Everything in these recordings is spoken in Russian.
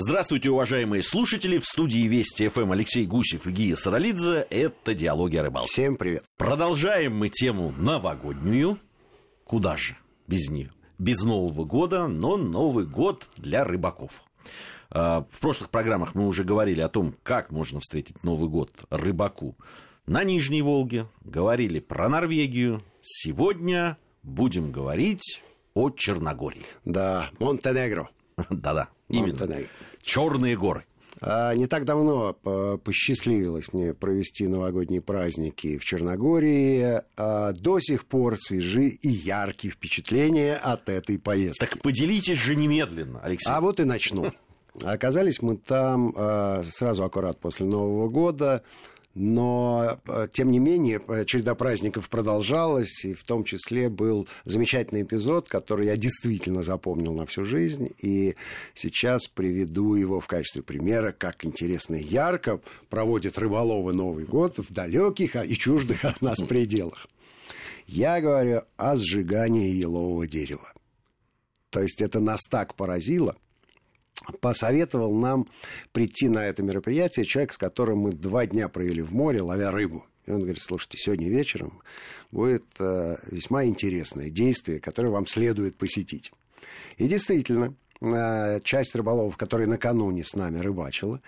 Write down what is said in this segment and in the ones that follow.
Здравствуйте, уважаемые слушатели. В студии Вести ФМ Алексей Гусев и Гия Саралидзе. Это «Диалоги о рыбалке». Всем привет. Продолжаем мы тему новогоднюю. Куда же без нее? Без Нового года, но Новый год для рыбаков. А, в прошлых программах мы уже говорили о том, как можно встретить Новый год рыбаку на Нижней Волге. Говорили про Норвегию. Сегодня будем говорить о Черногории. Да, Монтенегро. Да-да, именно. Черные горы. А, не так давно посчастливилось мне провести новогодние праздники в Черногории. А до сих пор свежи и яркие впечатления от этой поездки. Так поделитесь же немедленно, Алексей. А вот и начну. Оказались мы там а, сразу аккурат после Нового года. Но, э, тем не менее, э, череда праздников продолжалась, и в том числе был замечательный эпизод, который я действительно запомнил на всю жизнь, и сейчас приведу его в качестве примера, как интересно и ярко проводят рыболовы Новый год в далеких и чуждых от нас пределах. Я говорю о сжигании елового дерева. То есть это нас так поразило – посоветовал нам прийти на это мероприятие человек, с которым мы два дня провели в море, ловя рыбу. И он говорит, слушайте, сегодня вечером будет э, весьма интересное действие, которое вам следует посетить. И действительно, э, часть рыболовов, которые накануне с нами рыбачила,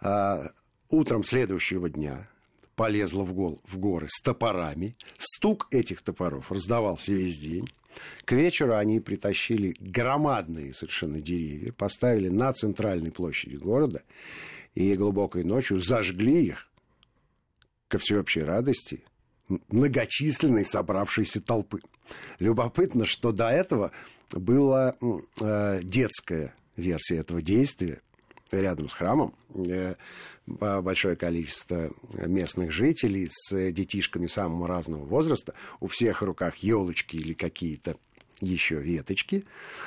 э, утром следующего дня полезла в, гол, в горы с топорами. Стук этих топоров раздавался весь день. К вечеру они притащили громадные совершенно деревья, поставили на центральной площади города и глубокой ночью зажгли их ко всеобщей радости многочисленной собравшейся толпы. Любопытно, что до этого была э, детская версия этого действия рядом с храмом. Большое количество местных жителей с детишками самого разного возраста. У всех в руках елочки или какие-то еще веточки.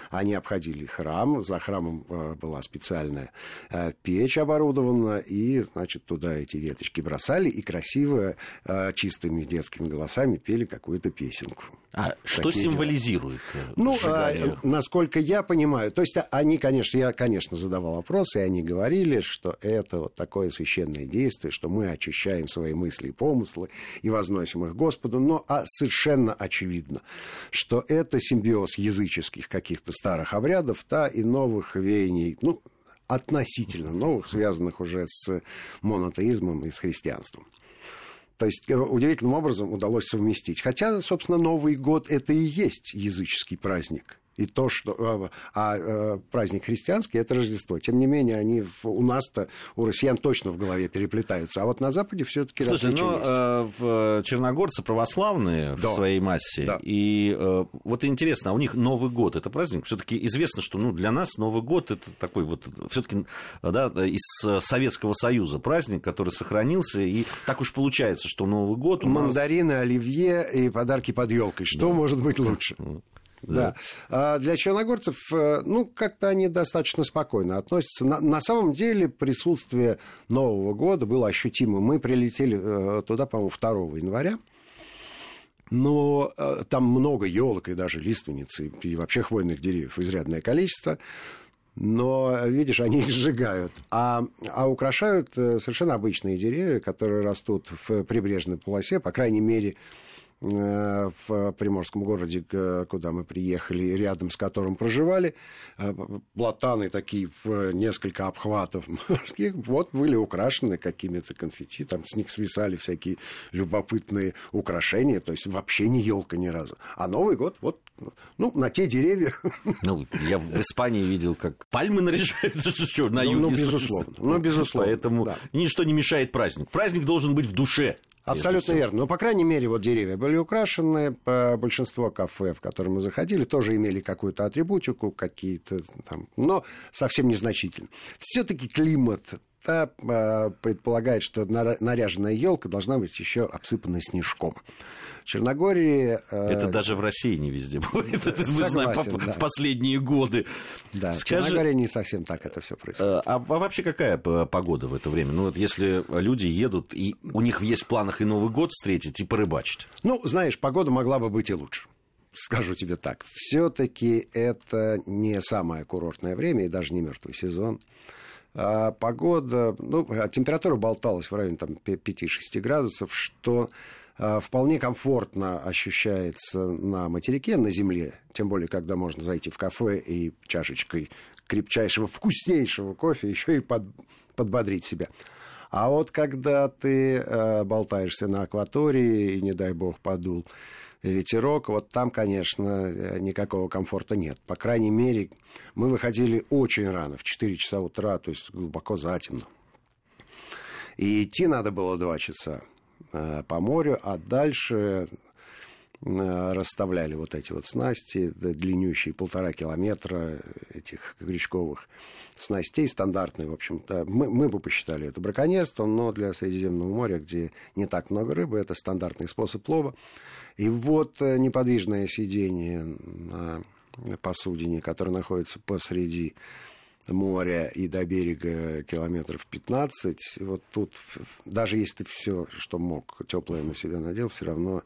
Они обходили храм. За храмом э, была специальная э, печь оборудована. И, значит, туда эти веточки бросали. И красиво, э, чистыми детскими голосами пели какую-то песенку. А что символизирует Ну, а, насколько я понимаю, то есть они, конечно, я, конечно, задавал вопросы, и они говорили, что это вот такое священное действие, что мы очищаем свои мысли и помыслы и возносим их Господу, но а совершенно очевидно, что это символизирует симбиоз языческих каких-то старых обрядов, та и новых веяний, ну, относительно новых, связанных уже с монотеизмом и с христианством. То есть э, удивительным образом удалось совместить. Хотя, собственно, Новый год это и есть языческий праздник и то, что... А, а э, праздник христианский – это Рождество. Тем не менее, они у нас-то, у россиян точно в голове переплетаются. А вот на Западе все таки Слушай, но ну, э, в черногорцы православные да. в своей массе. Да. И э, вот интересно, а у них Новый год – это праздник? все таки известно, что ну, для нас Новый год – это такой вот все таки да, из Советского Союза праздник, который сохранился. И так уж получается, что Новый год у Мандарины, нас... оливье и подарки под елкой. Что да. может быть лучше? Да. А для черногорцев, э, ну, как-то они достаточно спокойно относятся. На, на самом деле присутствие Нового года было ощутимо. Мы прилетели э, туда, по-моему, 2 января. Но э, там много елок и даже лиственниц, и, и вообще хвойных деревьев изрядное количество. Но, видишь, они их сжигают. А, а украшают совершенно обычные деревья, которые растут в прибрежной полосе, по крайней мере, Э, в приморском городе, куда мы приехали, рядом с которым проживали, э, платаны такие в несколько обхватов морских, вот были украшены какими-то конфетти, там с них свисали всякие любопытные украшения, то есть вообще не елка ни разу. А Новый год вот ну, на те деревья. Ну, я в Испании видел, как пальмы наряжаются, что на юге. Ну, безусловно. Ну, безусловно. Поэтому да. ничто не мешает праздник. Праздник должен быть в душе. Абсолютно верно. Но, по крайней мере, вот деревья были украшены. Большинство кафе, в которые мы заходили, тоже имели какую-то атрибутику, какие-то там, но совсем незначительно. Все-таки климат да, а, предполагает, что наряженная елка должна быть еще обсыпана снежком. Черногории... Э, это даже в России не везде будет. Это мы знаем да. в последние годы. Да, Скажи, в Черногории не совсем так это все происходит. Э, а, а вообще какая погода в это время? Ну, вот если люди едут, и у них есть в планах и Новый год встретить, и порыбачить. Ну, знаешь, погода могла бы быть и лучше. скажу тебе так, все-таки это не самое курортное время и даже не мертвый сезон. А погода, ну, а температура болталась в районе там, 5-6 градусов, что а, вполне комфортно ощущается на материке, на земле, тем более, когда можно зайти в кафе и чашечкой крепчайшего, вкуснейшего кофе еще и под, подбодрить себя. А вот когда ты э, болтаешься на акватории, и, не дай бог, подул ветерок, вот там, конечно, э, никакого комфорта нет. По крайней мере, мы выходили очень рано, в 4 часа утра, то есть глубоко затемно. И идти надо было 2 часа э, по морю, а дальше расставляли вот эти вот снасти, длиннющие полтора километра этих крючковых снастей, стандартные, в общем. Мы, мы бы посчитали это браконьерством, но для Средиземного моря, где не так много рыбы, это стандартный способ лова. И вот э, неподвижное сидение на посудине, которое находится посреди моря и до берега километров 15, вот тут, даже если ты все, что мог, теплое на себя надел, все равно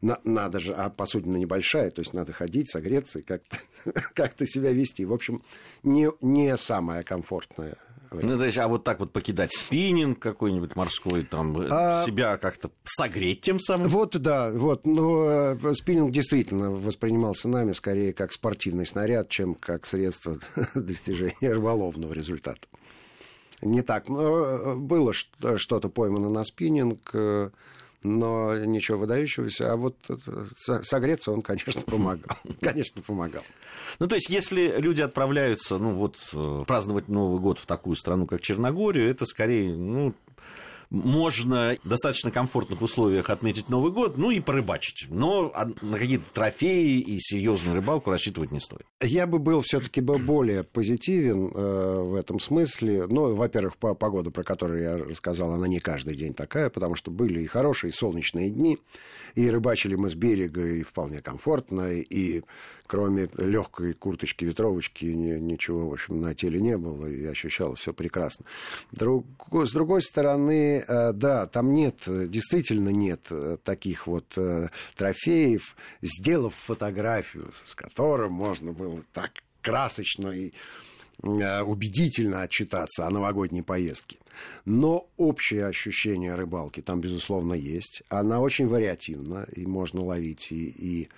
на, надо же, а посудина небольшая, то есть надо ходить, согреться и как-то, как-то себя вести. В общем, не, не самое комфортное ну, то есть, а вот так вот покидать спиннинг какой-нибудь морской, там, э, а... себя как-то согреть тем самым? Вот, да, вот, но э, спиннинг действительно воспринимался нами скорее как спортивный снаряд, чем как средство достижения рыболовного результата. Не так. Но э, было что-то поймано на спиннинг, но ничего выдающегося. А вот согреться он, конечно, помогал. Конечно, помогал. Ну, то есть, если люди отправляются, ну, вот, э, праздновать Новый год в такую страну, как Черногорию, это скорее, ну, можно достаточно комфортных условиях отметить Новый год, ну и порыбачить. Но на какие-то трофеи и серьезную рыбалку рассчитывать не стоит. Я бы был все-таки более позитивен э, в этом смысле. Ну, во-первых, по погода, про которую я рассказал, она не каждый день такая, потому что были и хорошие солнечные дни, и рыбачили мы с берега и вполне комфортно, и кроме легкой курточки, ветровочки, ни, ничего, в общем, на теле не было, и ощущалось все прекрасно. Друг, с другой стороны, э, да, там нет, действительно нет э, таких вот э, трофеев, сделав фотографию, с которым можно было так красочно и убедительно отчитаться о новогодней поездке. Но общее ощущение рыбалки там, безусловно, есть. Она очень вариативна, и можно ловить и, и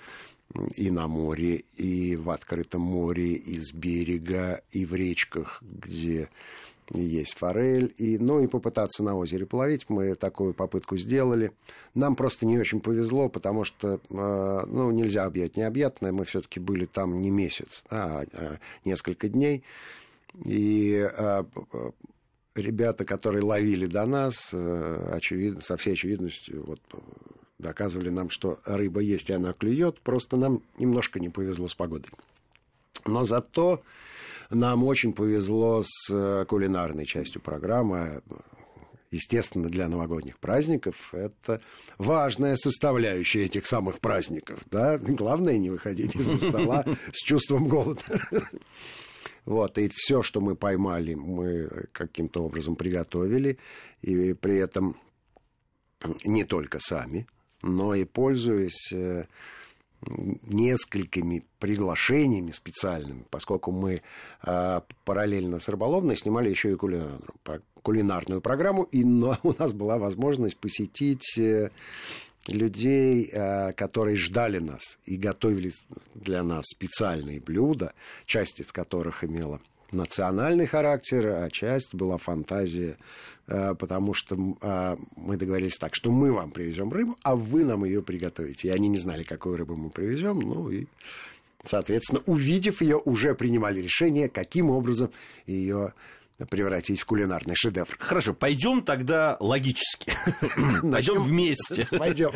и на море, и в открытом море, и с берега, и в речках, где есть форель, и, ну и попытаться на озере половить. Мы такую попытку сделали. Нам просто не очень повезло, потому что, э, ну, нельзя объять необъятное. Мы все-таки были там не месяц, а, а несколько дней. И э, ребята, которые ловили до нас, э, очевидно, со всей очевидностью, вот доказывали нам, что рыба есть, и она клюет. Просто нам немножко не повезло с погодой. Но зато нам очень повезло с э, кулинарной частью программы. Естественно, для новогодних праздников это важная составляющая этих самых праздников. Да? Главное не выходить из-за стола с чувством голода. Вот, и все, что мы поймали, мы каким-то образом приготовили, и при этом не только сами, но и пользуясь э, несколькими приглашениями специальными, поскольку мы э, параллельно с рыболовной снимали еще и кулинарную, кулинарную программу, и но у нас была возможность посетить э, людей, э, которые ждали нас и готовили для нас специальные блюда, часть из которых имела национальный характер, а часть была фантазия, потому что э, мы договорились так, что мы вам привезем рыбу, а вы нам ее приготовите. И они не знали, какую рыбу мы привезем, ну и, соответственно, увидев ее, уже принимали решение, каким образом ее превратить в кулинарный шедевр. Хорошо, пойдем тогда логически. Пойдем вместе. Пойдем.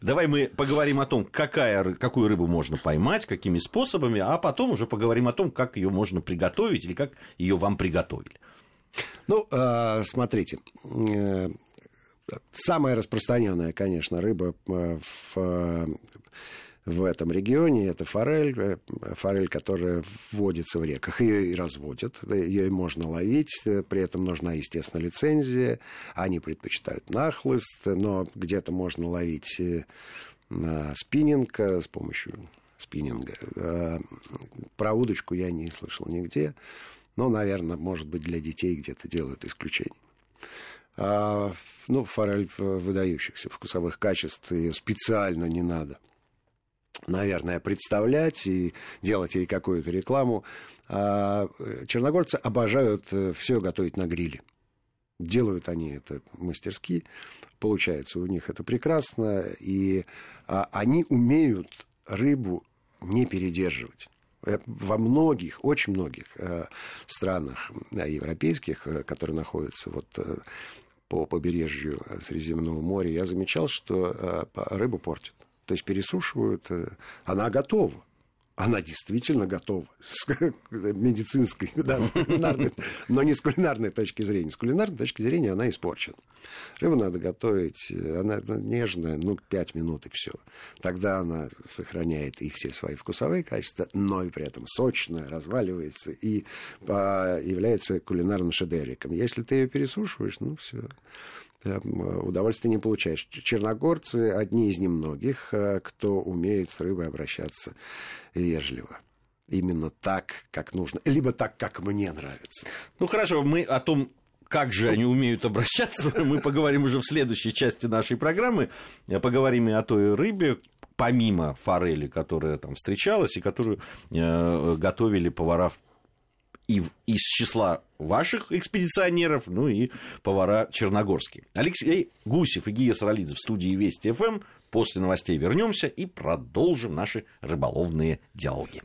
Давай мы поговорим о том, какая, какую рыбу можно поймать, какими способами, а потом уже поговорим о том, как ее можно приготовить или как ее вам приготовили. Ну, а, смотрите, э, самая распространенная, конечно, рыба э, в в этом регионе. Это форель, э, форель, которая вводится в реках. Ее и разводят, ее можно ловить, э, при этом нужна, естественно, лицензия. Они предпочитают нахлыст, но где-то можно ловить э, спиннинг с помощью спиннинга. Про удочку я не слышал нигде. Но, наверное, может быть, для детей где-то делают исключение. А, ну, форель выдающихся вкусовых качеств ее специально не надо наверное, представлять и делать ей какую-то рекламу. А черногорцы обожают э, все готовить на гриле. Делают они это мастерски, получается у них это прекрасно, и а, они умеют рыбу не передерживать. Э, во многих, очень многих э, странах европейских, которые находятся вот по побережью Средиземного моря, я замечал, что рыбу портят. То есть пересушивают, э, она готова. Она действительно готова с медицинской, да, с кулинарной, но не с кулинарной точки зрения. С кулинарной точки зрения она испорчена. Рыбу надо готовить, она нежная, ну, 5 минут и все. Тогда она сохраняет и все свои вкусовые качества, но и при этом сочная, разваливается и является кулинарным шедевриком. Если ты ее пересушиваешь, ну, все удовольствия не получаешь. Черногорцы одни из немногих, э, кто умеет с рыбой обращаться вежливо. Именно так, как нужно. Либо так, как мне нравится. Ну хорошо, мы о том, как же они умеют обращаться, мы поговорим уже в следующей части нашей программы. Поговорим и о той рыбе, помимо форели, которая там встречалась и которую э, готовили повара и из числа ваших экспедиционеров, ну и повара черногорские. Алексей Гусев и Гия Саралидзе в студии Вести ФМ. После новостей вернемся и продолжим наши рыболовные диалоги.